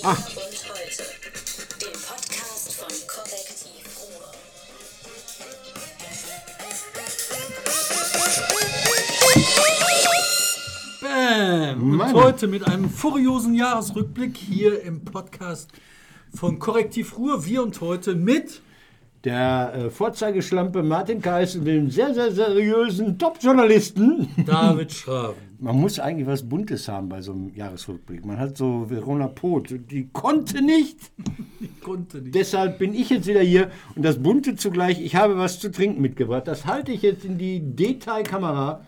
Hier und heute. Dem Podcast von Korrektiv Ruhr. Bam! Und heute mit einem furiosen Jahresrückblick hier im Podcast von Korrektiv Ruhr. Wir und heute mit Der äh, Vorzeigeschlampe Martin Kais und dem sehr, sehr seriösen Top-Journalisten. David Schraven. Man muss eigentlich was Buntes haben bei so einem Jahresrückblick. Man hat so Verona Poth, die konnte nicht. Ich konnte nicht. Deshalb bin ich jetzt wieder hier und das Bunte zugleich. Ich habe was zu trinken mitgebracht. Das halte ich jetzt in die Detailkamera.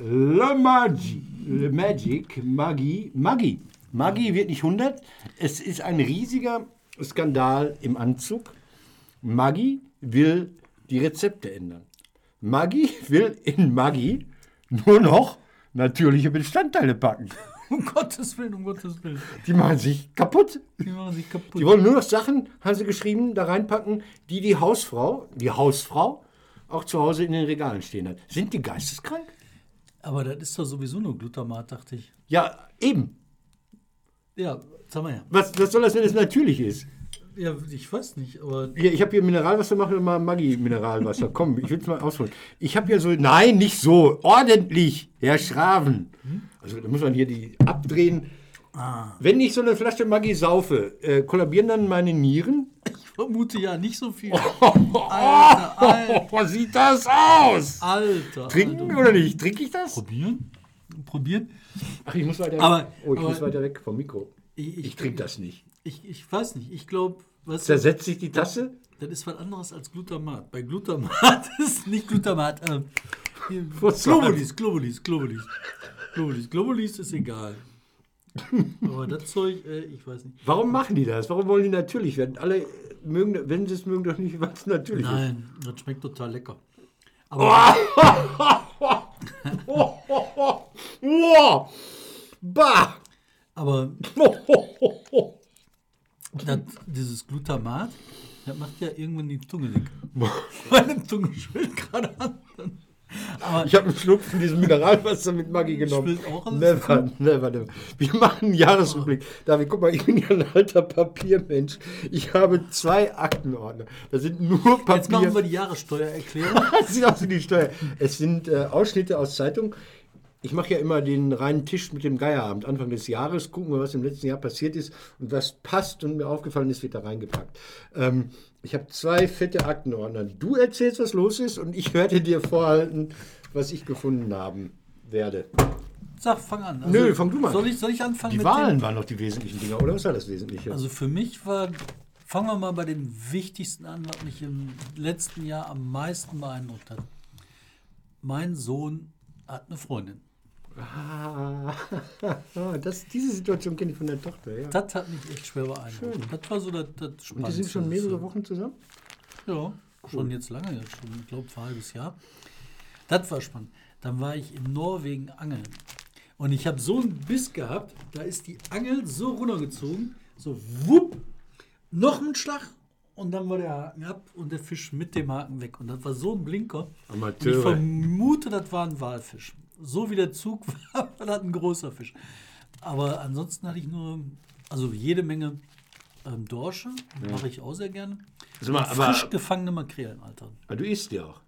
Le Magi. Le Magic. Maggi. Maggi. Maggi wird nicht 100. Es ist ein riesiger Skandal im Anzug. Maggi will die Rezepte ändern. Maggi will in Maggi nur noch natürliche Bestandteile packen. Um Gottes Willen, um Gottes Willen. Die machen sich kaputt. Die machen sich kaputt. Die wollen nur noch Sachen, haben sie geschrieben, da reinpacken, die die Hausfrau, die Hausfrau, auch zu Hause in den Regalen stehen hat. Sind die geisteskrank? Aber das ist doch sowieso nur Glutamat, dachte ich. Ja, eben. Ja, sag mal ja. Was, was soll das, wenn es natürlich ist? Ja, ich weiß nicht, aber Hier, ich habe hier Mineralwasser, mache mal Maggi-Mineralwasser. Komm, ich will es mal ausholen. Ich habe ja so, nein, nicht so, ordentlich, Herr Schraven. Also da muss man hier die abdrehen. Wenn ich so eine Flasche Maggi saufe, äh, kollabieren dann meine Nieren? ich vermute ja nicht so viel. Alter, Alter, Oh, sieht das aus? Alter. Trinken Alter. oder nicht? Trinke ich das? Probieren? Probieren? Ach, ich muss weiter Aber- weg. Oh, ich aber- muss weiter weg vom Mikro. Ich, Ich trinke das nicht. Ich, ich weiß nicht. Ich glaube, was Zersetzt sich die Tasse? das ist was anderes als Glutamat. Bei Glutamat ist nicht Glutamat. Äh, Globulis, Globulis, Globulis. Globulis. Globulis ist egal. Aber das Zeug, äh, ich weiß nicht. Warum machen die das? Warum wollen die natürlich werden? Alle mögen, wenn sie es mögen, doch nicht, was natürlich ist. Nein, das schmeckt total lecker. Aber Wow! Bah! Aber das, dieses Glutamat, das macht ja irgendwann die Zunge dick. Meine Zunge schwillt gerade an. Aber Ich habe einen Schluck von diesem Mineralwasser mit Maggi genommen. Never, never, never. Wir machen einen Jahresrückblick. David, guck mal, ich bin ja ein alter Papiermensch. Ich habe zwei Aktenordner. Da sind nur Papier. jetzt machen wir die Jahressteuererklärung. Das sieht aus wie die Steuer. Es sind äh, Ausschnitte aus Zeitungen. Ich mache ja immer den reinen Tisch mit dem Geierabend Anfang des Jahres, gucken wir, was im letzten Jahr passiert ist und was passt und mir aufgefallen ist, wird da reingepackt. Ähm, ich habe zwei fette Aktenordner. Du erzählst, was los ist und ich werde dir vorhalten, was ich gefunden haben werde. Sag, fang an. Also, Nö, fang du mal. Soll ich, soll ich anfangen Die Wahlen waren noch die wesentlichen Dinger, oder was war das Wesentliche? Also für mich war, fangen wir mal bei dem wichtigsten an, was mich im letzten Jahr am meisten beeindruckt hat. Mein Sohn hat eine Freundin. Ah, das, diese Situation kenne ich von der Tochter. Ja. Das hat mich echt schwer beeindruckt. Das war so das, das Und die sind schon mehrere Wochen zusammen? Ja, schon jetzt lange, jetzt schon, ich glaube, ein halbes Jahr. Das war spannend. Dann war ich in Norwegen angeln. Und ich habe so einen Biss gehabt, da ist die Angel so runtergezogen, so wupp, noch ein Schlag und dann war der Haken ab und der Fisch mit dem Haken weg. Und das war so ein Blinker. Und ich vermute, das war ein Walfisch. So wie der Zug war, war das ein großer Fisch. Aber ansonsten hatte ich nur, also jede Menge ähm, Dorsche, mache ich auch sehr gerne. Sag mal, aber- frisch gefangene Makrelen, Alter. Ah, du isst ja auch.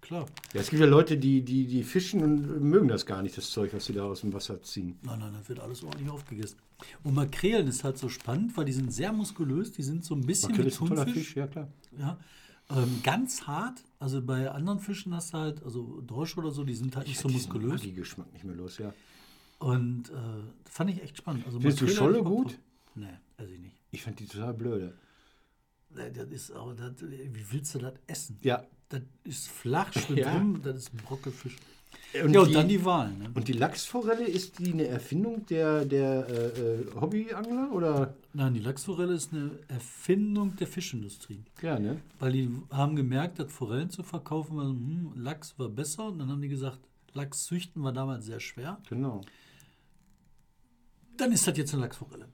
Klar. Ja, es gibt ja Leute, die, die, die fischen und mögen das gar nicht, das Zeug, was sie da aus dem Wasser ziehen. Nein, nein, das wird alles ordentlich aufgegessen. Und Makrelen ist halt so spannend, weil die sind sehr muskulös, die sind so ein bisschen Makrele wie ist ein toller Thunfisch. Fisch, ja klar. Ja. Ähm, ganz hart, also bei anderen Fischen hast du halt, also Dorsche oder so, die sind halt nicht so muskulös. Maggi-Geschmack nicht mehr los, ja. Und äh, fand ich echt spannend. Also Findest du Scholle ich gut? drauf. Nee, weiß ich nicht. Ich fand die total blöde. Nee, Das ist aber, das, wie willst du das essen? Ja. Das ist flach, schwimmt Ja. rum, das ist ein Brockelfisch. Und ja, und die- dann die Wahlen. Ne? Und die Lachsforelle, ist die eine Erfindung der, der äh, äh, Hobbyangler? Oder? Nein, die Lachsforelle ist eine Erfindung der Fischindustrie. Ja, ne? Weil die haben gemerkt, dass Forellen zu verkaufen war, hm, Lachs war besser. Und dann haben die gesagt, Lachs züchten war damals sehr schwer. Genau. Dann ist das jetzt eine Lachsforelle.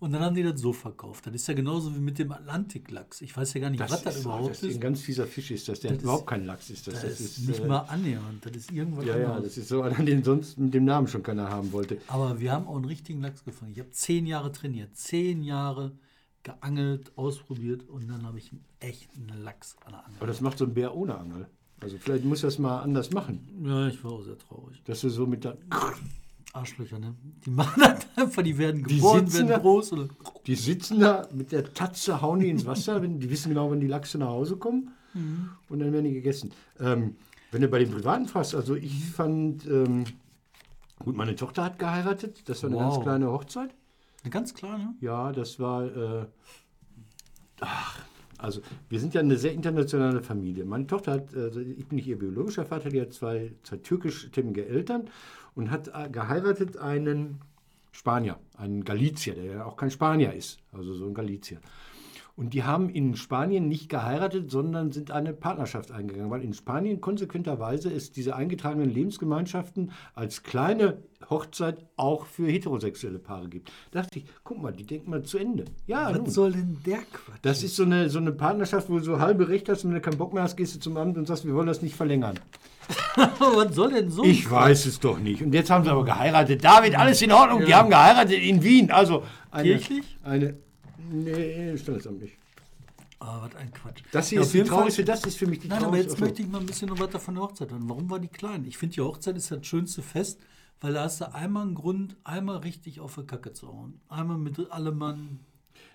Und dann haben die das so verkauft. Das ist ja genauso wie mit dem Atlantiklachs. Ich weiß ja gar nicht, was das ist, überhaupt das ist. ist ein ganz fieser Fisch ist, das der Das überhaupt ist- kein Lachs ist. Das, Das, das ist nicht äh, mal annähernd. Das ist irgendwas Ja, ja, das ist so einer, den sonst mit dem Namen schon keiner haben wollte. Aber wir haben auch einen richtigen Lachs gefangen. Ich habe zehn Jahre trainiert, zehn Jahre geangelt, ausprobiert und dann habe ich einen echten Lachs an der Aber Angel. das macht so ein Bär ohne Angel. Also vielleicht muss das mal anders machen. Ja, ich war auch sehr traurig. Dass du so mit der. Arschlöcher, ne? Die machen das einfach, die werden Die geboren, sitzen werden da- groß. Und Die sitzen da mit der Tatze, hauen die ins Wasser, wenn, die wissen genau, wann die Lachse nach Hause kommen und dann werden die gegessen. Ähm, wenn du bei den Privaten fragst, also ich fand, ähm, gut, meine Tochter hat geheiratet, das war eine Wow. ganz kleine Hochzeit. eine ganz klar, ne? Ja, das war, äh, ach, also wir sind ja eine sehr internationale Familie. Meine Tochter hat, also ich bin nicht ihr biologischer Vater, die hat zwei, zwei türkischstämmige Eltern und hat äh, geheiratet einen Spanier, einen Galizier, der ja auch kein Spanier ist, also so ein Galizier. Und die haben in Spanien nicht geheiratet, sondern sind eine Partnerschaft eingegangen, weil in Spanien konsequenterweise es diese eingetragenen Lebensgemeinschaften als kleine Hochzeit auch für heterosexuelle Paare gibt. Da dachte ich, guck mal, die denken mal zu Ende. Ja, nun. Was soll denn der Quatsch? Das ist so eine, so eine Partnerschaft, wo du so halbe Recht hast und wenn du keinen Bock mehr hast, gehst du zum Amt und sagst, wir wollen das nicht verlängern. was soll denn so? Ich weiß es doch nicht. Und jetzt haben sie aber geheiratet. David, alles in Ordnung. Die haben geheiratet in Wien. Also eine, Kirchlich? Eine, nee, standesamtlich. Ah, was ein Quatsch. Das hier Ja, ist die traurigste, das ist für mich die Nein, aber jetzt möchte ich mal ein bisschen noch weiter von der Hochzeit hören. Warum war die klein? Ich finde, die Hochzeit ist das schönste Fest, weil da hast du einmal einen Grund, einmal richtig auf die Kacke zu hauen. Einmal mit allem Mann.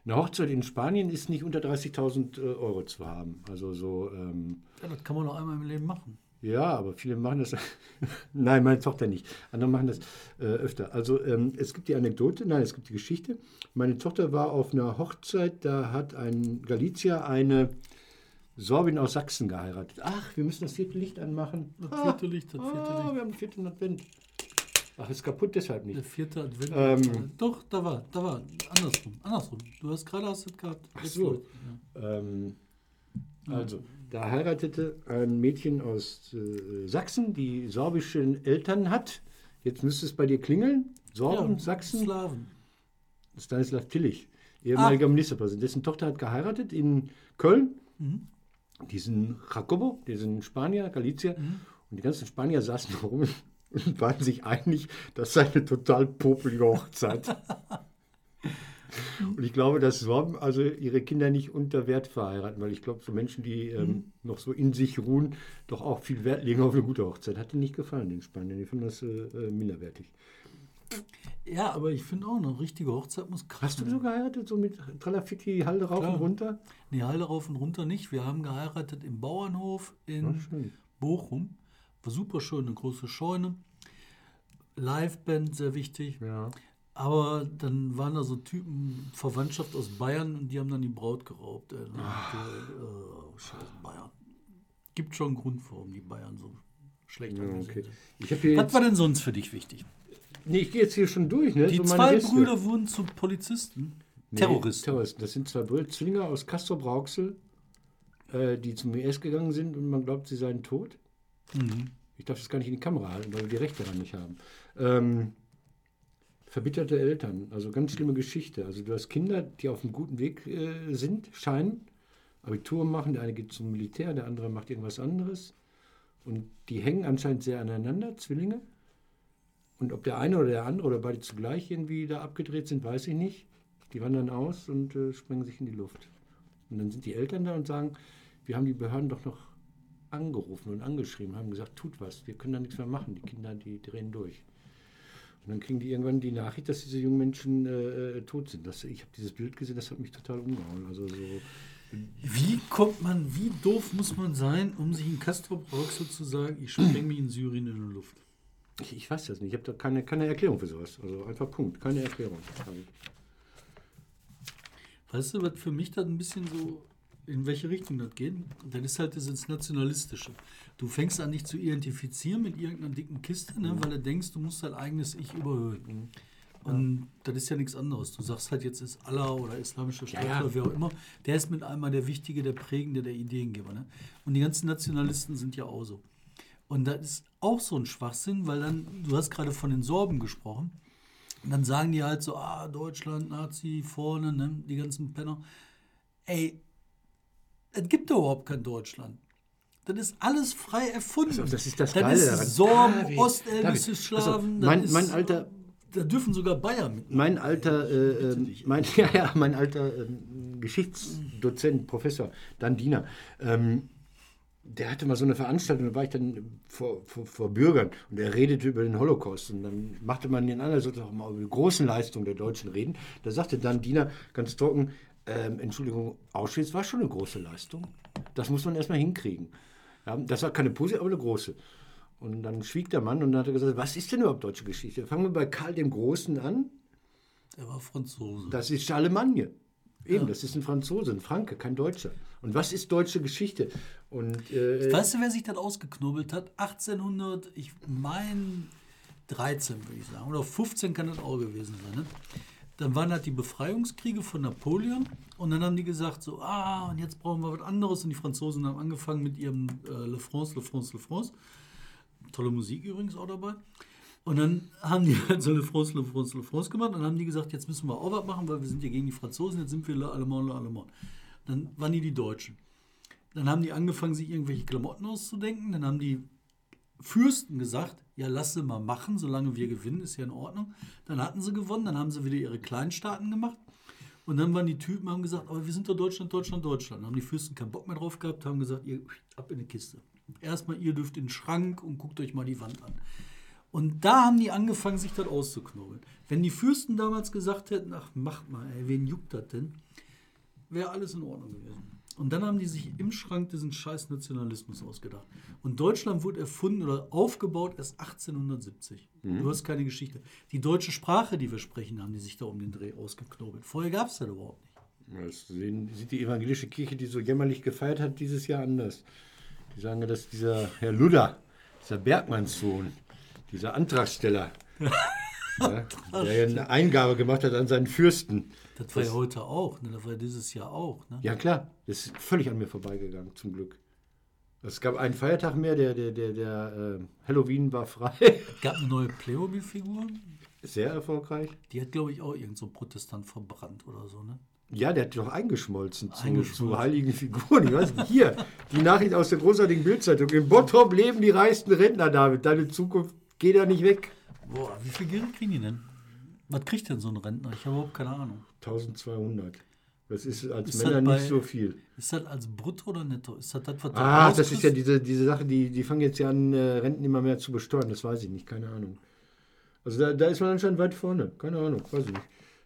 Eine Hochzeit in Spanien ist nicht unter 30.000 Euro zu haben. Also so, ähm, Ja, das kann man noch einmal im Leben machen. Ja, aber viele machen das. nein, meine Tochter nicht. Andere machen das äh, öfter. Also ähm, es gibt die Anekdote, nein, es gibt die Geschichte. Meine Tochter war auf einer Hochzeit, da hat ein Galizier eine Sorbin aus Sachsen geheiratet. Ach, wir müssen das vierte Licht anmachen. Das vierte Licht, das vierte Ah, Licht. wir haben den vierten Advent. Ach, ist kaputt, deshalb Der nicht. vierte Advent. Ähm. Doch, da war, da war. Andersrum, andersrum. Du hast gerade hast es gehabt. Ach so. läuft, ja. Ähm, also, da heiratete ein Mädchen aus äh, Sachsen, die sorbischen Eltern hat. Jetzt müsste es bei dir klingeln. Sorben, Ja, Sachsen, Slawen. Stanislav Tillich, ehemaliger Ministerpräsident. Dessen Tochter hat geheiratet in Köln. Diesen Jacobo, diesen Spanier, Galizier. Und die ganzen Spanier saßen herum und waren sich einig, das sei eine total popelige Hochzeit. Und ich glaube, dass Sorben also ihre Kinder nicht unter Wert verheiraten, weil ich glaube, so Menschen, die ähm, noch so in sich ruhen, doch auch viel Wert legen auf eine gute Hochzeit. Hat ihnen nicht gefallen, den Spaniern. Die fanden das äh, äh, minderwertig. Ja, aber ich finde auch, eine richtige Hochzeit muss krass Hast du so geheiratet, so mit Tralafiti, Halde rauf Klar. und runter? Nee, Heile rauf und runter nicht. Wir haben geheiratet im Bauernhof in. Bochum. War super schön, eine große Scheune. Liveband, sehr wichtig. Ja. Aber dann waren da so Typen, Verwandtschaft aus Bayern und die haben dann die Braut geraubt. Ey. Dann dachte ich, Oh, scheiß Bayern. Gibt schon einen Grund, warum die Bayern so schlecht Ja, okay. sind. Was war denn sonst für dich wichtig? nee, ich gehe jetzt hier schon durch, ne? Die so zwei Liste. Brüder wurden zu Polizisten. Nee, Terroristen. Terroristen. Das sind zwei Brüder, Zwillinge aus Castro Brauxel, äh, die zum IS gegangen sind und man glaubt, sie seien tot. Mhm. Ich darf das gar nicht in die Kamera halten, weil wir die Rechte daran nicht haben. Ähm, verbitterte Eltern, also ganz schlimme Geschichte. Also du hast Kinder, die auf einem guten Weg äh, sind, scheinen, Abitur machen, der eine geht zum Militär, der andere macht irgendwas anderes. Und die hängen anscheinend sehr aneinander, Zwillinge. Und ob der eine oder der andere oder beide zugleich irgendwie da abgedreht sind, weiß ich nicht. Die wandern aus und äh, sprengen sich in die Luft. Und dann sind die Eltern da und sagen, wir haben die Behörden doch noch angerufen und angeschrieben, haben gesagt, tut was, wir können da nichts mehr machen. Die Kinder, die drehen durch. Und dann kriegen die irgendwann die Nachricht, dass diese jungen Menschen äh, äh, tot sind. Das, ich habe dieses Bild gesehen, das hat mich total umgehauen. Also so, Wie kommt man, wie doof muss man sein, um sich in Castro Brauxel zu sagen, ich spreng mich in Syrien in die Luft? ich, ich weiß das nicht, ich habe da keine, keine Erklärung für sowas. Also einfach Punkt, keine Erklärung. Weißt du, was für mich dann ein bisschen so, in welche Richtung das geht? Das ist halt dieses Nationalistische. Du fängst an, dich zu identifizieren mit irgendeiner dicken Kiste, ne, weil du denkst, du musst dein eigenes Ich überhöhen. Und das ist ja nichts anderes. Du sagst halt, jetzt ist Allah oder islamischer Staat Ja, ja. oder wer auch immer, der ist mit einmal der Wichtige, der Prägende, der Ideengeber. Ne? Und die ganzen Nationalisten sind ja auch so. Und das ist auch so ein Schwachsinn, weil dann, du hast gerade von den Sorben gesprochen. Und dann sagen die halt so, ah, Deutschland, Nazi, vorne, ne, die ganzen Penner. Ey, es gibt überhaupt kein Deutschland. Das ist alles frei erfunden. Also, das ist das Dann Geile ist daran. Sorben, Ostelbische Schlaven. auf, mein- das ist, mein alter- Da dürfen sogar Bayern mit. Mein alter, äh, ähm, mein, ja, ja, mein alter ähm, Geschichtsdozent, Professor Dan Diener, ähm, der hatte mal so eine Veranstaltung, da war ich dann vor, vor, vor Bürgern und er redete über den Holocaust. Und dann machte man den anderen sozusagen mal über die großen Leistungen der Deutschen reden. Da sagte Dan Diener ganz trocken, ähm, Entschuldigung, Auschwitz war schon eine große Leistung. Das muss man erstmal hinkriegen. Ja, das war keine positive, aber eine große. Und dann schwieg der Mann und dann hat er gesagt, was ist denn überhaupt deutsche Geschichte? Fangen wir bei Karl dem Großen an. Er war Franzose. Das ist Charlemagne. Eben, das ist ein Franzose, ein Franke, kein Deutscher. Und was ist deutsche Geschichte? Und äh, Weißt du, wer sich das ausgeknobelt hat? 1800, ich meine 13, würde ich sagen. Oder 15 kann das auch gewesen sein. Ne? Dann waren halt die Befreiungskriege von Napoleon. Und dann haben die gesagt, so, ah, und jetzt brauchen wir was anderes. Und die Franzosen haben angefangen mit ihrem äh, Le France, Le France, Le France. Tolle Musik übrigens auch dabei. Und dann haben die halt so Le France, Le France, Le France gemacht. Und dann haben die gesagt, jetzt müssen wir auch was machen, weil wir sind ja gegen die Franzosen, jetzt sind wir Le Allemand, Le Allemand. Dann waren die die Deutschen. Dann haben die angefangen, sich irgendwelche Klamotten auszudenken. Dann haben die Fürsten gesagt, ja, lass sie mal machen, solange wir gewinnen, ist ja in Ordnung. Dann hatten sie gewonnen, dann haben sie wieder ihre Kleinstaaten gemacht. Und dann waren die Typen, haben gesagt, aber wir sind doch Deutschland, Deutschland, Deutschland. Dann haben die Fürsten keinen Bock mehr drauf gehabt, haben gesagt, ihr ab in die Kiste. Erstmal, ihr dürft in den Schrank und guckt euch mal die Wand an. Und da haben die angefangen, sich das auszuknobeln. Wenn die Fürsten damals gesagt hätten, ach, macht mal, ey, wen juckt das denn? Wäre alles in Ordnung gewesen. Und dann haben die sich im Schrank diesen scheiß Nationalismus ausgedacht. Und Deutschland wurde erfunden oder aufgebaut erst 1870. Du hast keine Geschichte. Die deutsche Sprache, die wir sprechen, haben die sich da um den Dreh ausgeknobelt. Vorher gab es das überhaupt nicht. das sehen, sieht die evangelische Kirche, die so jämmerlich gefeiert hat, dieses Jahr anders. Die sagen ja, dass dieser Herr Ludder, dieser Bergmannssohn, dieser Antragsteller, ja, der ja eine Eingabe gemacht hat an seinen Fürsten. Das war ja heute auch, ne? das war ja dieses Jahr auch. Ne? Ja klar, das ist völlig an mir vorbeigegangen, zum Glück. Es gab einen Feiertag mehr, der, der, der, der äh, Halloween war frei. Es gab eine neue Playmobil-Figur, Sehr erfolgreich. die hat, glaube ich, auch irgend so ein Protestant verbrannt oder so. Ne? Ja, der hat doch eingeschmolzen zu, Eingeschmolzen. zu heiligen Figuren. Ich weiß nicht, hier, die Nachricht aus der großartigen Bildzeitung. In Bottrop leben die reichsten Rentner, David. Deine Zukunft geht da nicht weg. Boah, wie viel Geld kriegen die denn? Was kriegt denn so ein Rentner? Ich habe überhaupt keine Ahnung. 1200. Das ist als Ist Männer bei- nicht so viel. Ist das als Brutto oder Netto? Ist das das, was Ah, das ist ja diese, diese Sache, die, die fangen jetzt ja an, äh, Renten immer mehr zu besteuern. Das weiß ich nicht, keine Ahnung. Also da, da ist man anscheinend weit vorne. Keine Ahnung, weiß ich nicht.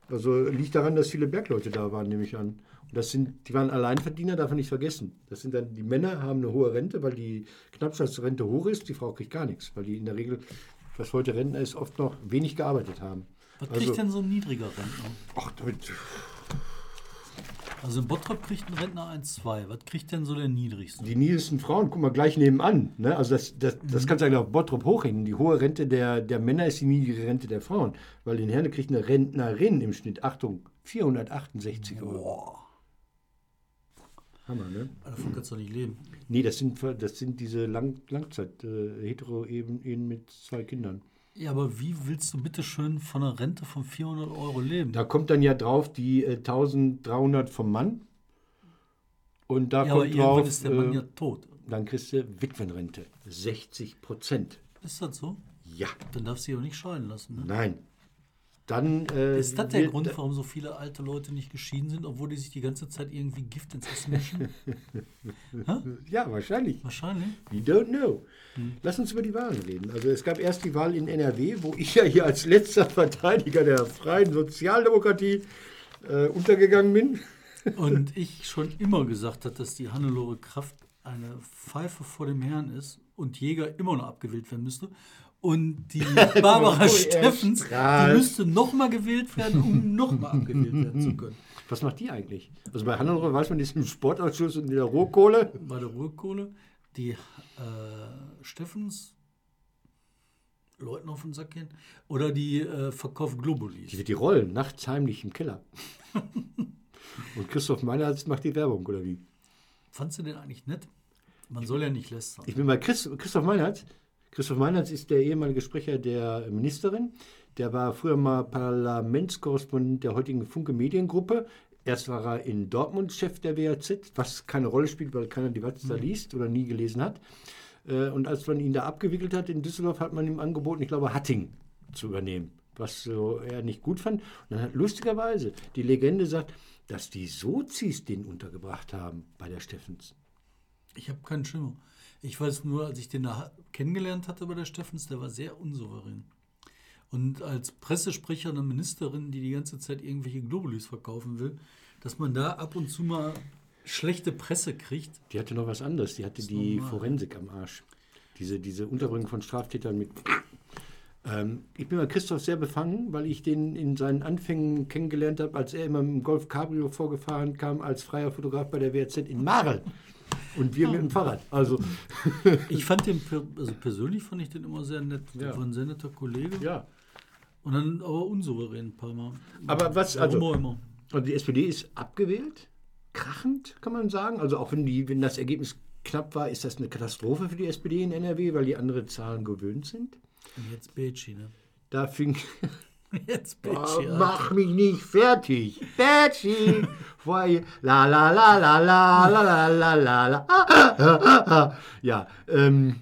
Also liegt daran, dass viele Bergleute da waren, nehme ich an. Und das sind, die waren Alleinverdiener, darf man nicht vergessen. Das sind dann, die Männer haben eine hohe Rente, weil die Knappschaftsrente hoch ist. Die Frau kriegt gar nichts, weil die in der Regel, was heute Rentner ist, oft noch wenig gearbeitet haben. Was Also- kriegt denn so ein niedriger Rentner? Ach, damit, Also in Bottrop kriegt ein Rentner 1,2. Was kriegt denn so der niedrigste? die niedrigsten Frauen, guck mal, gleich nebenan. Ne? Also das, das, das kannst du eigentlich auf Bottrop hochhängen. Die hohe Rente der, der Männer ist die niedrige Rente der Frauen. Weil in Herne kriegt eine Rentnerin im Schnitt, Achtung, 468 Euro. Boah, Hammer, ne? davon kannst du doch nicht leben. Nee, das sind, das sind diese Lang Langzeit, äh, Hetero-Ehen mit zwei Kindern. Ja, aber wie willst du bitte schön von einer Rente von 400 Euro leben? Da kommt dann ja drauf die äh, 1300 vom Mann. Und da ja, aber kommt irgendwann drauf, ist der Mann äh, ja tot. dann kriegst du Witwenrente. 60 Prozent. Ist das so? Ja, Dann darfst du dich auch nicht scheiden lassen. Ne? nein. Dann, äh, Ist das der wird- Grund, warum so viele alte Leute nicht geschieden sind, obwohl die sich die ganze Zeit irgendwie Gift ins Essen mischen? Ja, wahrscheinlich. Wahrscheinlich. We don't know. Lass uns über die Wahlen reden. Also es gab erst die Wahl in NRW, wo ich ja hier als letzter Verteidiger der freien Sozialdemokratie äh, untergegangen bin. Und ich schon immer gesagt habe, dass die Hannelore Kraft eine Pfeife vor dem Herrn ist und Jäger immer noch abgewählt werden müsste. Und die Barbara Steffens, die müsste nochmal gewählt werden, um nochmal abgewählt werden zu können. Was macht die eigentlich? Also bei Hannelore weiß man, die ist im Sportausschuss und in der Rohkohle. Bei der Ruhrkohle, die äh, Steffens, Leuten auf den Sack gehen, oder die äh, verkauft Globulis. Die die rollen, nachts heimlich im Keller. und Christoph Meinertz macht die Werbung, oder wie? Fandst du den eigentlich nett? Man soll ja nicht lästern. Ich bin bei Chris, Christoph Meinertz. Christoph Meinertz ist der ehemalige Sprecher der Ministerin, Der war früher mal Parlamentskorrespondent der heutigen Funke Mediengruppe. Erst war er in Dortmund Chef der WAZ, was keine Rolle spielt, weil keiner die WAZ da liest oder nie gelesen hat. Äh, Und als man ihn da abgewickelt hat in Düsseldorf, hat man ihm angeboten, ich glaube, Hatting zu übernehmen, was so er nicht gut fand. Und dann hat lustigerweise die Legende sagt, dass die Sozis den untergebracht haben bei der Steffens. Ich habe keinen Schimmer. Ich weiß nur, als ich den da kennengelernt hatte bei der Steffens, der war sehr unsouverän. Und als Pressesprecher einer Ministerin, die die ganze Zeit irgendwelche Globulis verkaufen will, dass man da ab und zu mal schlechte Presse kriegt. Die hatte noch was anderes. Die hatte die normal. Forensik am Arsch. Diese, diese Unterbringung von Straftätern mit. Ähm, ich bin bei Christoph sehr befangen, weil ich den in seinen Anfängen kennengelernt habe, als er immer im Golf Cabrio vorgefahren kam, als freier Fotograf bei der WRZ in Marl. Und wir mit dem Fahrrad. Also, Ich fand den, also persönlich fand ich den immer sehr nett. Der Ja. war ein sehr netter Kollege. ja. Und dann aber unsouverän ein paar Mal. Aber was, also, immer. also die SPD ist abgewählt, krachend, kann man sagen. Also auch wenn, die, wenn das Ergebnis knapp war, ist das eine Katastrophe für die SPD in NRW, weil die andere Zahlen gewöhnt sind. Und jetzt Becci, ne? Da fing, Jetzt Oh, Becci. Alter. mach mich nicht fertig. Vorher. La la la la la la la la la la. Ah, ah, ah. Ja, ähm,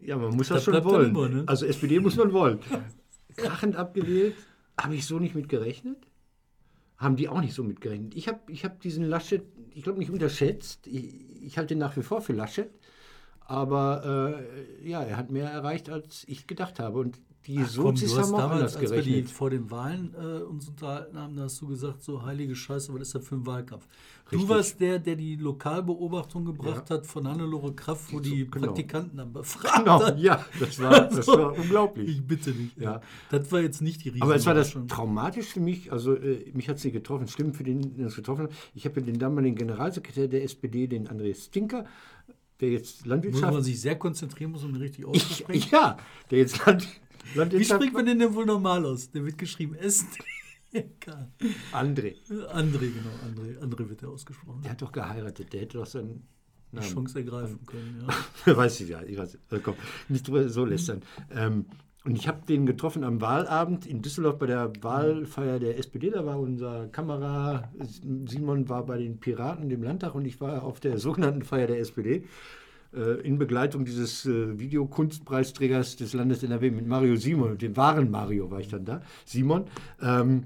ja, man muss das Da schon bleibt wollen. über, ne? Also SPD muss man wollen. Krachend abgewählt, habe ich so nicht mit gerechnet. Haben die auch nicht so mit gerechnet. Ich habe ich hab diesen Laschet, ich glaube, nicht unterschätzt. Ich, ich halte ihn nach wie vor für Laschet. Aber äh, ja, er hat mehr erreicht, als ich gedacht habe. Und die Komm, Sozis hast haben auch damals, anders als wir die gerechnet. vor den Wahlen äh, uns unterhalten haben, da hast du gesagt, so heilige Scheiße, was ist das für ein Wahlkampf? Richtig. Du warst der, der die Lokalbeobachtung gebracht hat von Hannelore Kraft, wo die genau. Praktikanten dann befragt Genau, hat. ja, das war, das So. war unglaublich. Ich bitte nicht. Ja. Das war jetzt nicht die riesen Aber es war das traumatisch für mich. Also äh, mich hat sie getroffen, stimmt für den, den es getroffen hat. Ich habe ja den damaligen Generalsekretär der SPD, den André Stinker, der jetzt Wo Landwirtschaft. man sich sehr konzentrieren muss, um den richtig ich, auszusprechen. ja, der jetzt Land, Wie spricht man den denn wohl normal aus? Der wird geschrieben S. André. André, genau, André. André wird ja ausgesprochen. Der hat doch geheiratet. Der hätte doch seinen Namen. Chance ergreifen können, ja. weiß ich ja, ich weiß. Also komm, nicht drüber so lästern. Ähm, und ich habe den getroffen am Wahlabend in Düsseldorf bei der Wahlfeier der SPD. Da war unser Kamera, Simon war bei den Piraten, dem Landtag, und ich war auf der sogenannten Feier der SPD. Äh, In Begleitung dieses äh, Videokunstpreisträgers des Landes NRW mit Mario Simon, dem wahren Mario war ich dann da, Simon. Ähm,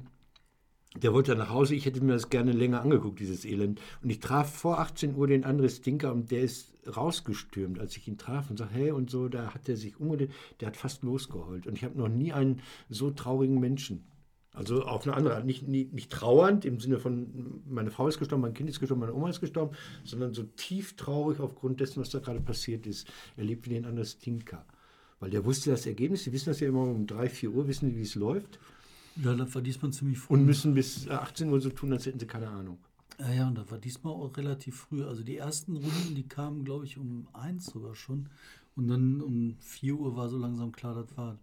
der wollte dann nach Hause, ich hätte mir das gerne länger angeguckt, dieses Elend. Und ich traf vor 18 Uhr den Andres Stinker und der ist rausgestürmt, als ich ihn traf und sagte, hey und so, da hat er sich umgedreht, der hat fast losgeheult. Und ich habe noch nie einen so traurigen Menschen. Also auf eine andere Art, nicht, nicht, nicht trauernd im Sinne von, meine Frau ist gestorben, mein Kind ist gestorben, meine Oma ist gestorben, sondern so tief traurig aufgrund dessen, was da gerade passiert ist. Er lebt wie den Andres Stinker. Weil der wusste das Ergebnis, die wissen das ja immer um 3, 4 Uhr, wissen die, wie es läuft Ja, das war diesmal ziemlich früh. und müssen bis äh, 18 Uhr so tun, als hätten sie keine Ahnung. Ja, ja, und das war diesmal auch relativ früh. Also die ersten Runden, die kamen, glaube ich, um eins sogar schon. Und dann um 4 Uhr war so langsam klar, das war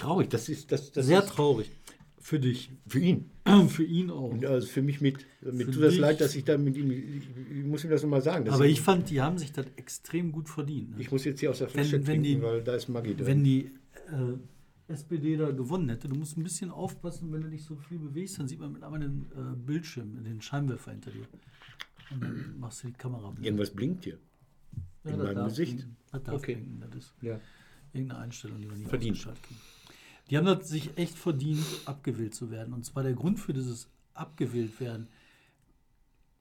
Traurig, das ist das, das sehr ist traurig. Für dich. für ihn. Für ihn auch. Und also für mich mit. Mir Für tut das leid, dass ich da mit ihm. Ich, ich muss ihm das nochmal sagen. Aber ich fand, die haben sich das extrem gut verdient. Ne? ich muss jetzt hier aus der Wenn- Flasche wenn trinken, die- weil da ist Maggi drin. Wenn die äh, SPD da gewonnen hätte, du musst ein bisschen aufpassen, wenn du dich so viel bewegst, dann sieht man mit einmal den äh, Bildschirm, den Scheinwerfer hinter dir. Und dann machst du die Kamera blind. Irgendwas blinkt hier. in das meinem Gesicht. blinken. Das Okay. blinken, das ist Ja. Irgendeine Einstellung, die wir nicht Verdient. Die haben das sich echt verdient, abgewählt zu werden. Und zwar der Grund für dieses abgewählt werden.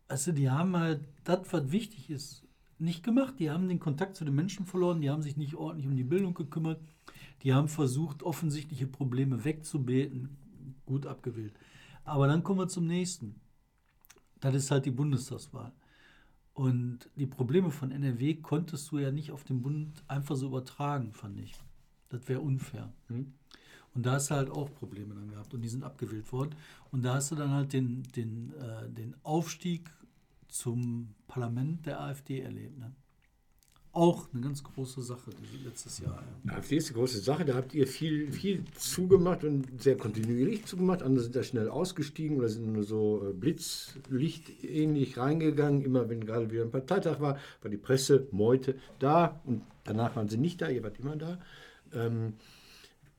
Also die haben halt das, was wichtig ist, nicht gemacht. Die haben den Kontakt zu den Menschen verloren. Die haben sich nicht ordentlich um die Bildung gekümmert. Die haben versucht, offensichtliche Probleme wegzubeten. Gut abgewählt. Aber dann kommen wir zum nächsten. Das ist halt die Bundestagswahl. Und die Probleme von NRW konntest du ja nicht auf den Bund einfach so übertragen, fand ich. Das wäre unfair. Hm. Und da hast du halt auch Probleme dann gehabt und die sind abgewählt worden. Und da hast du dann halt den, den, äh, den Aufstieg zum Parlament der AfD erlebt. Ne? Auch eine ganz große Sache die letztes Jahr. Ja. AfD ist eine große Sache. Da habt ihr viel, viel zugemacht und sehr kontinuierlich zugemacht. Andere sind da schnell ausgestiegen oder sind nur so äh, blitzlichtähnlich reingegangen. Immer wenn gerade wieder ein Parteitag war, war die Presse, Meute da und danach waren sie nicht da. Ihr wart immer da. Ähm,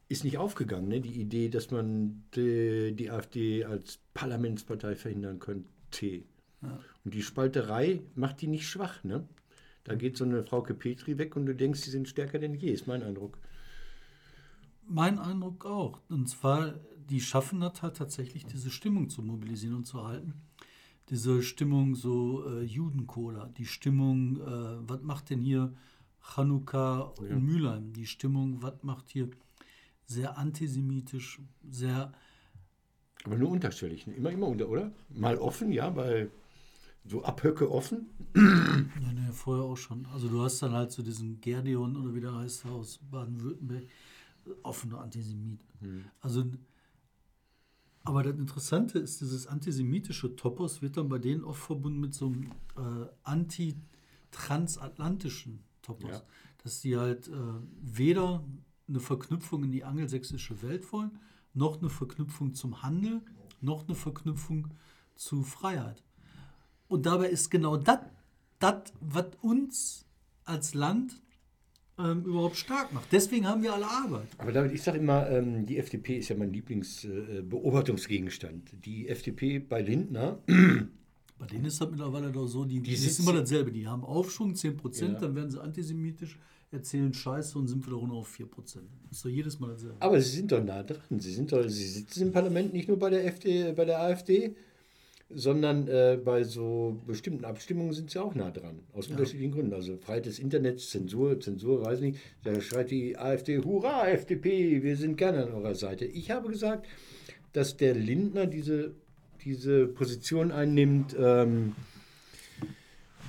ist nicht aufgegangen, ne? die Idee, dass man die, die AfD als Parlamentspartei verhindern könnte. Und die Spalterei macht die nicht schwach. Ne? Da geht so eine Frauke Petri weg und du denkst, sie sind stärker denn je, ist mein Eindruck. Mein Eindruck auch. Und zwar, die schaffen das halt tatsächlich, diese Stimmung zu mobilisieren und zu halten. Diese Stimmung so äh, Judencola, die Stimmung, äh, was macht denn hier Chanukka in Mülheim? Die Stimmung, was macht hier sehr antisemitisch, sehr Aber nur unterschwellig, ne? immer, immer unter, oder? Mal offen, ja, weil so Abhöcke offen. Ja, nee, vorher auch schon. Also du hast dann halt so diesen Gerdion oder wie der heißt aus Baden-Württemberg, offener Antisemit. Also, aber das Interessante ist, dieses antisemitische Topos wird dann bei denen oft verbunden mit so einem äh, anti-transatlantischen Topos. Ja. Dass die halt äh, weder eine Verknüpfung in die angelsächsische Welt wollen, noch eine Verknüpfung zum Handel, noch eine Verknüpfung zu Freiheit. Und dabei ist genau das, das, was uns als Land ähm, überhaupt stark macht. Deswegen haben wir alle Arbeit. Aber David, ich sage immer, ähm, die FDP ist ja mein Lieblingsbeobachtungsgegenstand. die FDP bei Lindner, Bei denen ist das mittlerweile doch so, die, die sitzen- immer dasselbe. Die haben Aufschwung 10%, Ja. dann werden sie antisemitisch, erzählen Scheiße und sind wieder runter auf 4%. Das ist doch jedes Mal dasselbe. aber sie sind doch nah dran. Sie, sind doch, sie sitzen im Parlament nicht nur bei der, FD, bei der AfD, sondern äh, bei so bestimmten Abstimmungen sind sie auch nah dran. Aus unterschiedlichen Gründen. Also Freiheit des Internets, Zensur, Zensur, weiß nicht. Da schreit die AfD, Hurra, FDP, wir sind gerne an eurer Seite. Ich habe gesagt, dass der Lindner diese, diese Position einnimmt, ähm,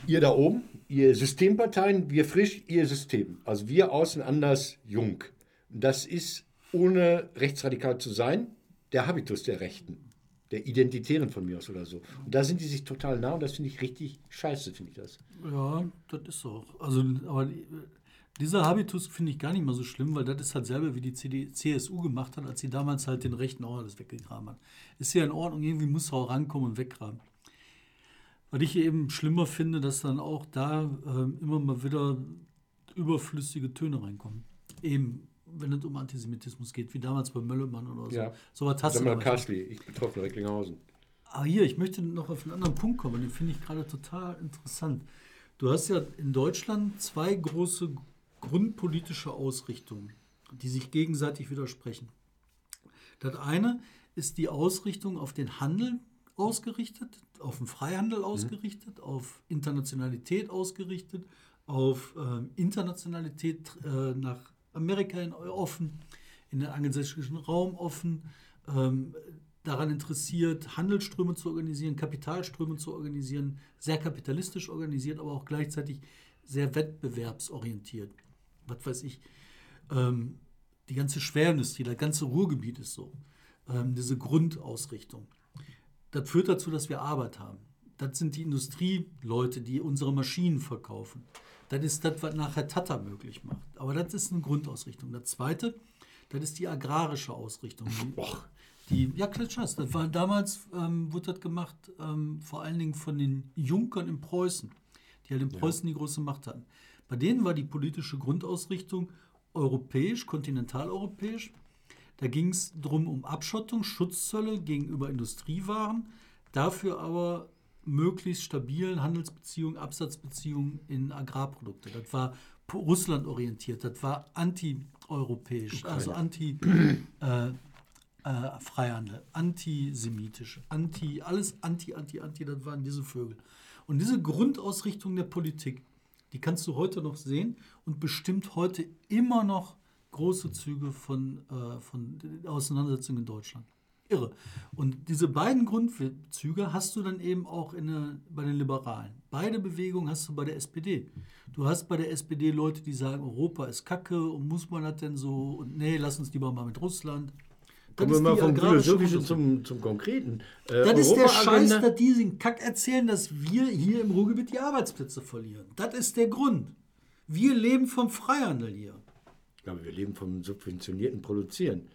ihr da oben, ihr Systemparteien, wir frisch, ihr System. Also wir außen anders jung. Das ist, ohne rechtsradikal zu sein, der Habitus der Rechten, der Identitären von mir aus oder so. Und da sind die sich total nah und das finde ich richtig scheiße, finde ich das. Ja, das ist auch. Also, aber die- dieser Habitus finde ich gar nicht mal so schlimm, weil das ist halt selber, wie die CD, CSU gemacht hat, als sie damals halt den rechten auch alles weggegraben hat. Ist ja in Ordnung, irgendwie muss er auch rankommen und weggraben. Was ich eben schlimmer finde, dass dann auch da ähm, immer mal wieder überflüssige Töne reinkommen. Eben, wenn es um Antisemitismus geht, wie damals bei Möllemann oder so. Ja. So was hast du Sammler aber- Kassli, ich betroffen Recklinghausen. aber hier, ich möchte noch auf einen anderen Punkt kommen, den finde ich gerade total interessant. Du hast ja in Deutschland zwei große grundpolitische Ausrichtungen, die sich gegenseitig widersprechen. Das eine ist die Ausrichtung auf den Handel ausgerichtet, auf den Freihandel ausgerichtet, auf Internationalität ausgerichtet, auf ähm, Internationalität äh, nach Amerika hin offen, in den angelsächsischen Raum offen, ähm, daran interessiert, Handelsströme zu organisieren, Kapitalströme zu organisieren, sehr kapitalistisch organisiert, aber auch gleichzeitig sehr wettbewerbsorientiert. Was weiß ich, ähm, die ganze Schwerindustrie, das ganze Ruhrgebiet ist so. Ähm, diese Grundausrichtung. Das führt dazu, dass wir Arbeit haben. Das sind die Industrieleute, die unsere Maschinen verkaufen. Das ist das, was nachher Tata möglich macht. Aber das ist eine Grundausrichtung. Das zweite, das ist die agrarische Ausrichtung. Die, die, ja, Klitschers, das war damals, ähm, wurde das gemacht, ähm, vor allen Dingen von den Junkern in Preußen, die halt in Preußen die große Macht hatten. Bei denen war die politische Grundausrichtung europäisch, kontinentaleuropäisch. Da ging es darum, um Abschottung, Schutzzölle gegenüber Industriewaren, dafür aber möglichst stabilen Handelsbeziehungen, Absatzbeziehungen in Agrarprodukte. Das war Russland orientiert, das war anti-europäisch, also anti äh, äh, Freihandel, antisemitisch, anti, alles anti, anti, anti, das waren diese Vögel. Und diese Grundausrichtung der Politik, die kannst du heute noch sehen und bestimmt heute immer noch große Züge von, äh, von Auseinandersetzungen in Deutschland. Irre. Und diese beiden Grundzüge hast du dann eben auch in der, bei den Liberalen. Beide Bewegungen hast du bei der SPD. Du hast bei der SPD Leute, die sagen, Europa ist Kacke und muss man das denn so und nee, lass uns lieber mal mit Russland. Das Kommen wir ist mal die vom Philosophischen zum, zum Konkreten. Äh, Das ist der Scheiß, dass die den Kack erzählen, dass wir hier im Ruhrgebiet die Arbeitsplätze verlieren. Das ist der Grund. Wir leben vom Freihandel hier. Ja, aber wir leben vom subventionierten Produzieren.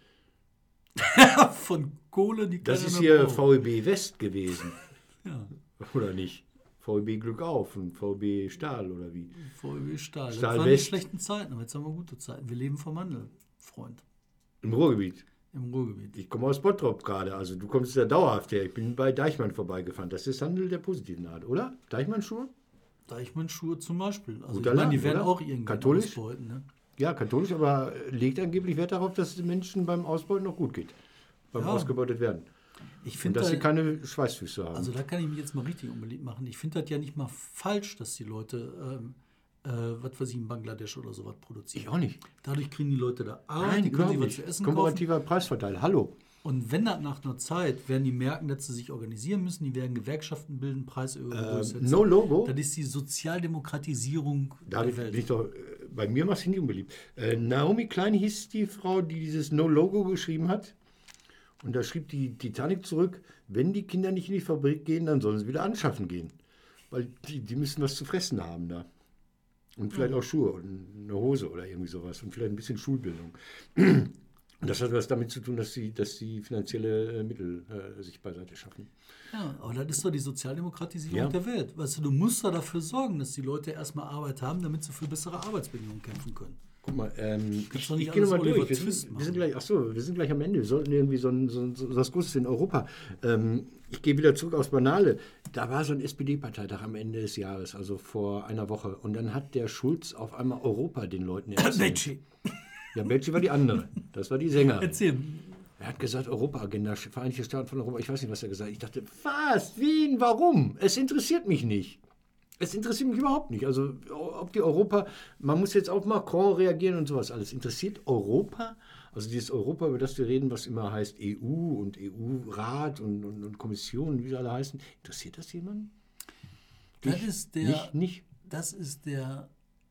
Von Kohle, die Das ist hier braucht. VEB West gewesen. Ja, Oder nicht? VEB Glück auf und VEB Stahl oder wie? VW Stahl. Das Stahl waren die West. schlechten Zeiten, aber jetzt haben wir gute Zeiten. Wir leben vom Handel, Freund. Im Ruhrgebiet. im Ruhrgebiet. Ich komme aus Bottrop gerade, also du kommst ja dauerhaft her. Ich bin bei Deichmann vorbeigefahren. Das ist Handel der positiven Art, oder? Deichmann-Schuhe? Deichmann-Schuhe zum Beispiel. Also Guter ich meine, die werden oder? auch irgendwie Katholisch? ausbeuten. Ne? Ja, katholisch, aber legt angeblich Wert darauf, dass es den Menschen beim Ausbeuten noch gut geht. Beim Ja. ausgebeutet werden. Ich Und finde dass sie da, keine Schweißfüße haben. also da kann ich mich jetzt mal richtig unbeliebt machen. Ich finde das ja nicht mal falsch, dass die Leute, ähm, äh, was weiß ich, in Bangladesch oder sowas produzieren. ich auch nicht. Dadurch kriegen die Leute da Arbeit, Nein, die können sich was zu essen kaufen. Komparativer Preisverteil. Hallo. Und wenn das nach einer Zeit, werden die merken, dass sie sich organisieren müssen, die werden Gewerkschaften bilden, Preiserhöhungen durchsetzen. Ähm, no Logo. Das ist die Sozialdemokratisierung Da der bin Welt. ich doch, äh, bei mir machst du nicht unbeliebt. Äh, Naomi Klein hieß die Frau, die dieses No-Logo geschrieben hat. Und da schrieb die Titanic zurück, wenn die Kinder nicht in die Fabrik gehen, dann sollen sie wieder anschaffen gehen. Weil die, die müssen was zu fressen haben da. Und vielleicht auch Schuhe und eine Hose oder irgendwie sowas. Und vielleicht ein bisschen Schulbildung. Und das hat was damit zu tun, dass sie, dass sie finanzielle äh, Mittel äh, sich beiseite schaffen. Ja, aber das ist doch die Sozialdemokratisierung Ja. der Welt. Weißt du, du musst doch dafür sorgen, dass die Leute erstmal Arbeit haben, damit sie für bessere Arbeitsbedingungen kämpfen können. Guck mal, ähm, ich, ich gehe nochmal durch. Wir sind, wir sind gleich, ach so, wir sind gleich am Ende. Wir sollten irgendwie so, ein, so, ein, so was Großes in Europa. Ähm, ich gehe wieder zurück aufs Banale. Da war so ein SPD-Parteitag am Ende des Jahres, also vor einer Woche. Und dann hat der Schulz auf einmal Europa den Leuten erzählt. Becci, Ja, Becci war die andere. Das war die Sängerin. erzähl. Er hat gesagt, Europa-Agenda, Vereinigte Staaten von Europa. Ich weiß nicht, was er gesagt hat. Ich dachte, was? Wen? Warum? Es interessiert mich nicht. Es interessiert mich überhaupt nicht. Also, ob die Europa, man muss jetzt auf Macron reagieren und sowas alles. Interessiert Europa? Also, dieses Europa, über das wir reden, was immer heißt EU und EU-Rat und, und, und Kommission, wie sie alle heißen, interessiert das jemanden? Das ist der, Nicht, nicht. das ist der,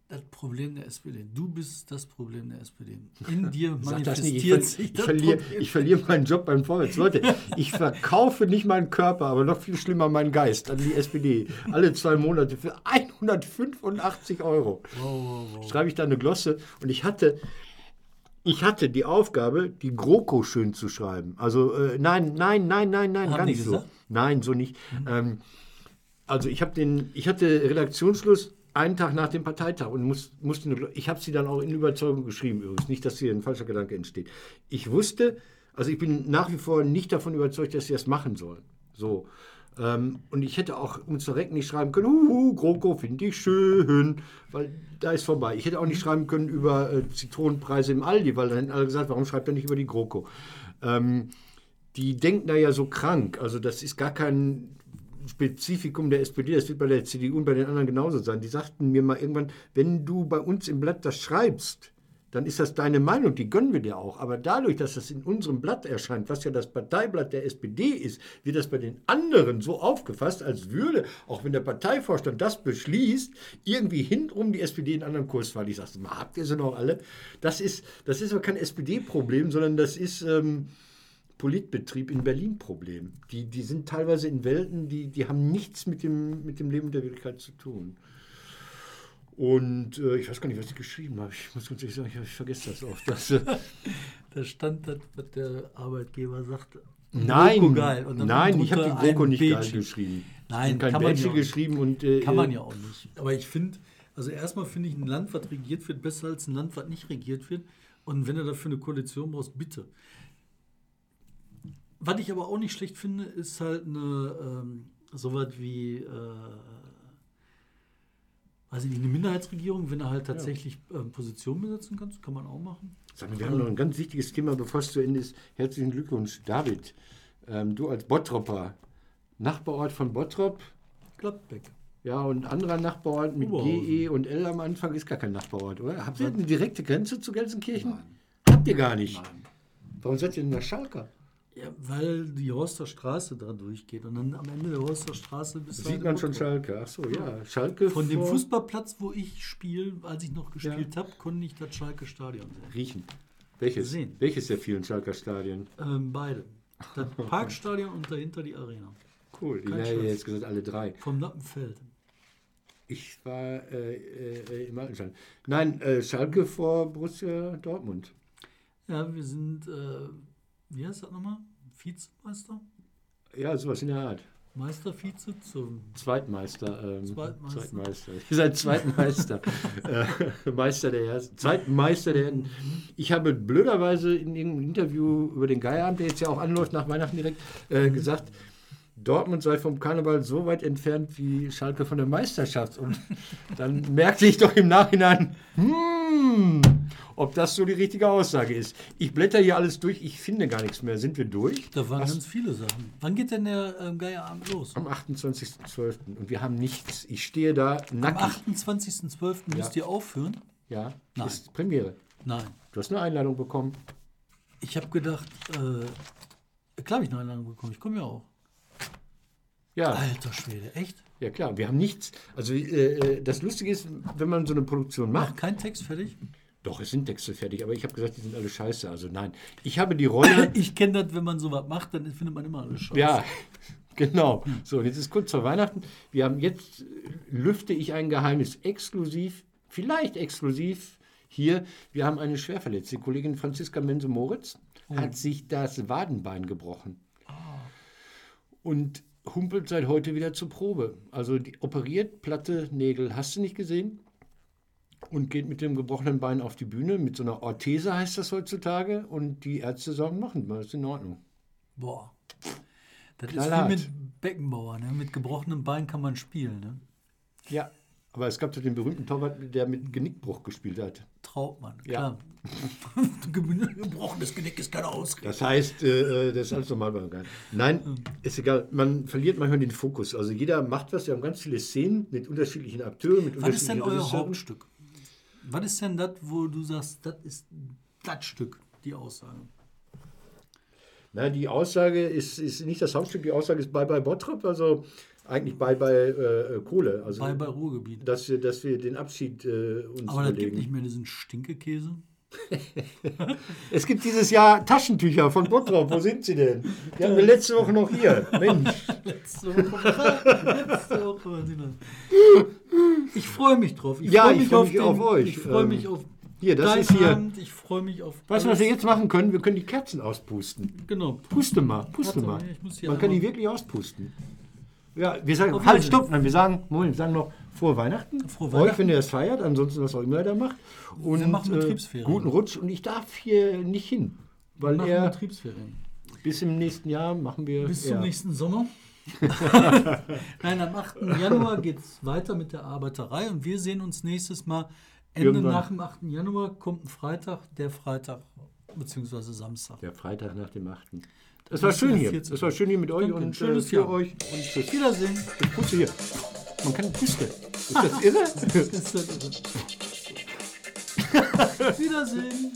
das Problem der SPD. Du bist das Problem der SPD. In dir Sag das nicht. Ich, manifestiert ver sich ich, verliere, ich verliere meinen Job beim Vorwärts. Leute, ich verkaufe nicht meinen Körper, aber noch viel schlimmer meinen Geist an die SPD. Alle zwei Monate für 185 Euro. Wow, wow, wow. Schreibe ich da eine Glosse und ich hatte. Ich hatte die Aufgabe, die GroKo schön zu schreiben. Also, äh, nein, nein, nein, nein, nein, Haben gar nicht so. Nein, so nicht. Ähm, also ich habe den, ich hatte Redaktionsschluss einen Tag nach dem Parteitag und muss, musste, ich habe sie dann auch in Überzeugung geschrieben übrigens, nicht, dass hier ein falscher Gedanke entsteht. Ich wusste, also ich bin nach wie vor nicht davon überzeugt, dass sie das machen sollen. So. Ähm, und ich hätte auch um zu Recken nicht schreiben können, huhu, GroKo finde ich schön, weil da ist vorbei. Ich hätte auch nicht schreiben können über äh, Zitronenpreise im Aldi, weil dann hätten alle gesagt, warum schreibt er nicht über die GroKo? Ähm, die denken da ja so krank. Also das ist gar kein Spezifikum der SPD, das wird bei der CDU und bei den anderen genauso sein. Die sagten mir mal irgendwann, wenn du bei uns im Blatt das schreibst, dann ist das deine Meinung, die gönnen wir dir auch. Aber dadurch, dass das in unserem Blatt erscheint, was ja das Parteiblatt der SPD ist, wird das bei den anderen so aufgefasst, als würde, auch wenn der Parteivorstand das beschließt, irgendwie hintenrum die SPD in anderen Kurs fahren. Ich sage, habt ihr sie noch alle? Das ist, das ist aber kein SPD-Problem, sondern das ist... Ähm, Politbetrieb in Berlin Problem. Die, die sind teilweise in Welten, die, die haben nichts mit dem, mit dem Leben der Wirklichkeit zu tun. Und äh, ich weiß gar nicht, was ich geschrieben habe. Ich muss ganz ehrlich sagen, ich, ich vergesse das oft. Das, äh, Da stand das, was der Arbeitgeber sagte. nein, geil. Dann nein, ich habe die GroKo nicht geil geschrieben. Nein, ich habe kein kann man ja geschrieben und äh, Kann man ja auch nicht. Aber ich finde, also erstmal finde ich ein Land, was regiert wird, besser als ein Land, was nicht regiert wird. Und wenn du dafür eine Koalition brauchst, bitte. Was ich aber auch nicht schlecht finde, ist halt eine ähm, sowas wie, äh, weiß ich nicht, eine Minderheitsregierung, wenn du halt tatsächlich ähm, Position besetzen kannst, kann man auch machen. Sag mal, wir haben noch ein ganz wichtiges Thema, bevor es zu Ende ist. Herzlichen Glückwunsch, David. Ähm, du als Bottropper, Nachbarort von Bottrop, Gladbeck. Ja, und ein anderer Nachbarort mit Oberhausen. GE und L am Anfang ist gar kein Nachbarort, oder? Habt ihr eine direkte Grenze zu Gelsenkirchen? Habt ihr gar nicht. Warum seid ihr denn der Schalker? Ja, weil die Horster Straße da durchgeht. Und dann am Ende der Horster Straße bist du Sieht man schon. Schalke. Ach so, ja. Schalke Von dem Fußballplatz, wo ich spiele, als ich noch gespielt habe, konnte ich das Schalke Stadion sehen. Riechen. Welches? Sehen. Welches der vielen Schalker Stadien? Ähm, beide. Das Parkstadion und dahinter die Arena. Cool. Kein hätte Scheiß. jetzt gesagt, alle drei. Vom Nappenfeld. Ich war äh, äh, im Altenstein. Nein, äh, Schalke vor Borussia Dortmund. Ja, wir sind, äh, wie heißt das nochmal? Vizemeister? Ja, sowas in der Art. Meistervize zum Zweitmeister. Ähm, Zweitmeister. Zweitmeister. Ihr seid Zweitmeister. äh, Meister der Ersten. Zweitmeister der Ersten. Ich habe blöderweise in irgendeinem Interview über den Geierabend, der jetzt ja auch anläuft nach Weihnachten direkt, äh, gesagt, Dortmund sei vom Karneval so weit entfernt wie Schalke von der Meisterschaft. Und dann merkte ich doch im Nachhinein, hm, ob das so die richtige Aussage ist. Ich blätter hier alles durch, ich finde gar nichts mehr. Sind wir durch? Da waren Was? ganz viele Sachen. Wann geht denn der ähm, Geierabend los? Am 28.12. Und wir haben nichts. Ich stehe da Am nackig. 28.12. müsst ihr aufführen? Ja, Nein. ist Premiere. Nein. Du hast eine Einladung bekommen. Ich habe gedacht, äh, klar habe ich eine Einladung bekommen. Ich komme ja auch. Ja, Alter Schwede, echt? ja klar. Wir haben nichts. Also äh, äh, das Lustige ist, wenn man so eine Produktion Mach macht. kein Text fertig? Doch, es sind Texte fertig, aber ich habe gesagt, die sind alle scheiße. Also nein. Ich habe die Rolle. Ich kenne das, wenn man sowas macht, dann findet man immer alles scheiße. ja, genau. So, und jetzt ist kurz vor Weihnachten. Wir haben jetzt, lüfte ich ein Geheimnis exklusiv, vielleicht exklusiv hier. Wir haben eine Schwerverletzte. Kollegin Franziska Mense-Moritz hat sich das Wadenbein gebrochen. und humpelt seit heute wieder zur Probe. Also die operiert, Platte, Nägel, hast du nicht gesehen? Und geht mit dem gebrochenen Bein auf die Bühne, mit so einer Orthese heißt das heutzutage. Und die Ärzte sagen, machen wir, ist in Ordnung. Boah. Das Knallhart. ist wie mit Beckenbauer, ne? Mit gebrochenem Bein kann man spielen, ne? Ja, aber es gab doch den berühmten Torwart, der mit Genickbruch gespielt hat. Trautmann, Ja. klar. Gebrochenes Genick ist keine Ausrede. Das heißt, äh, das ist alles normal beim Geil. Nein, ist egal. Man verliert manchmal den Fokus. Also jeder macht was. Wir haben ganz viele Szenen mit unterschiedlichen Akteuren, mit Was ist denn unterschiedlichen euer. Hauptstück? Was ist denn das, wo du sagst, das ist das Stück, die Aussage? Na, die Aussage ist, ist nicht das Hauptstück, die Aussage ist Bye Bye Bottrop, also eigentlich Bye Bye äh, Kohle. Also, Bei, bei Ruhrgebiet. dass, wir, dass wir den Abschied äh, uns Aber das gibt überlegen. nicht mehr diesen Stinkekäse. Es gibt dieses Jahr Taschentücher von Bottrop. Wo sind sie denn? Die hatten wir letzte Woche noch hier. Mensch. Letzte Woche. Letzte Woche waren sie noch. Ich freue mich drauf. Ich Ja, freue ich mich, freu auf, mich den, auf euch. Ich freue Ähm, mich auf Hier, das deinen ist hier. Abend. Ich freue mich auf. Weißt du, was wir jetzt machen können? Wir können die Kerzen auspusten. Genau. Puste mal, puste Warte, mal. Man kann die wirklich auspusten. Ja, wir sagen, Auf halt, stopp, nein, wir sagen, Moment, wir sagen noch frohe Weihnachten. Frohe Euch, Weihnachten. wenn ihr das feiert, ansonsten was auch immer ihr da macht. Und Wir machen äh, Betriebsferien. guten Rutsch und ich darf hier nicht hin, weil Wir machen er Betriebsferien. bis im nächsten Jahr machen wir Bis ja, zum nächsten Sommer. Nein, am 8. Januar geht es weiter mit der Arbeiterei und wir sehen uns nächstes Mal. Ende Irgendwann. nach dem 8. Januar kommt ein Freitag, der Freitag bzw. Samstag. der Freitag nach dem 8. Das war schön hier. 14. Das war schön hier mit euch Danke, und schönes äh, für Jahr. euch und tschüss. Wiedersehen. Puste hier. Man kann puste. Ist das irre? Ist das irre. Wiedersehen.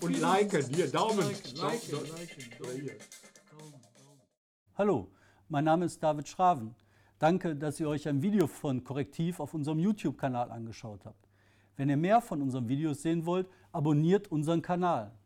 und liken. Hier, Daumen. Liken, liken, Daumen. liken. Hier. Hallo, mein Name ist David Schraven. Danke, dass ihr euch ein Video von Korrektiv auf unserem YouTube-Kanal angeschaut habt. Wenn ihr mehr von unseren Videos sehen wollt, abonniert unseren Kanal.